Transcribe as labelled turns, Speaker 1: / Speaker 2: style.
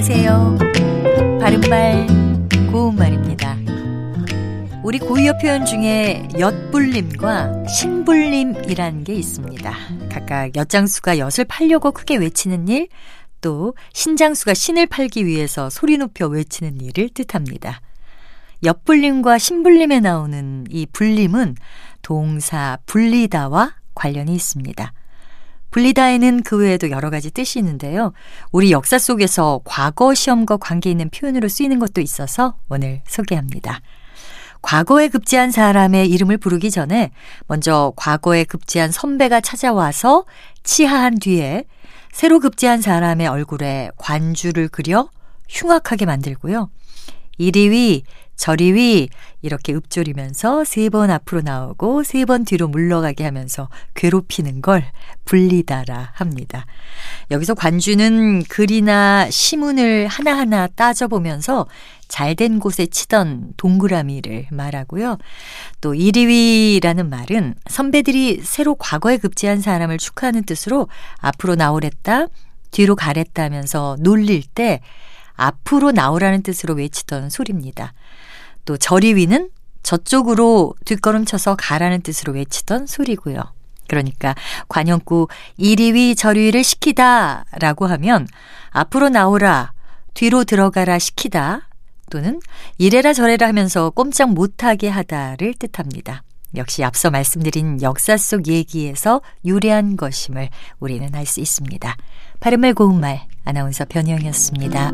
Speaker 1: 안녕하세요. 바른말 고운말입니다. 우리 고유어 표현 중에 엿불림과 신불림이라는 게 있습니다. 각각 엿장수가 엿을 팔려고 크게 외치는 일, 또 신장수가 신을 팔기 위해서 소리 높여 외치는 일을 뜻합니다. 엿불림과 신불림에 나오는 이 불림은 동사 불리다와 관련이 있습니다. 불리다에는 그 외에도 여러 가지 뜻이 있는데요. 우리 역사 속에서 과거 시험과 관계 있는 표현으로 쓰이는 것도 있어서 오늘 소개합니다. 과거에 급제한 사람의 이름을 부르기 전에 먼저 과거에 급제한 선배가 찾아와서 치하한 뒤에 새로 급제한 사람의 얼굴에 관주를 그려 흉악하게 만들고요. 이리 위, 저리 위 이렇게 읊조리면서 세 번 앞으로 나오고 세 번 뒤로 물러가게 하면서 괴롭히는 걸 불리다라 합니다. 여기서 관주는 글이나 시문을 하나하나 따져보면서 잘된 곳에 치던 동그라미를 말하고요. 또 이리위라는 말은 선배들이 새로 과거에 급제한 사람을 축하하는 뜻으로 앞으로 나오랬다, 뒤로 가랬다 하면서 놀릴 때 앞으로 나오라는 뜻으로 외치던 소리입니다. 또 저리위는 저쪽으로 뒷걸음쳐서 가라는 뜻으로 외치던 소리고요. 그러니까 관영구 이리위 저리위를 시키다 라고 하면 앞으로 나오라, 뒤로 들어가라 시키다 또는 이래라 저래라 하면서 꼼짝 못하게 하다를 뜻합니다. 역시 앞서 말씀드린 역사 속 얘기에서 유래한 것임을 우리는 알 수 있습니다. 바른말 고운말 아나운서 변희영이었습니다.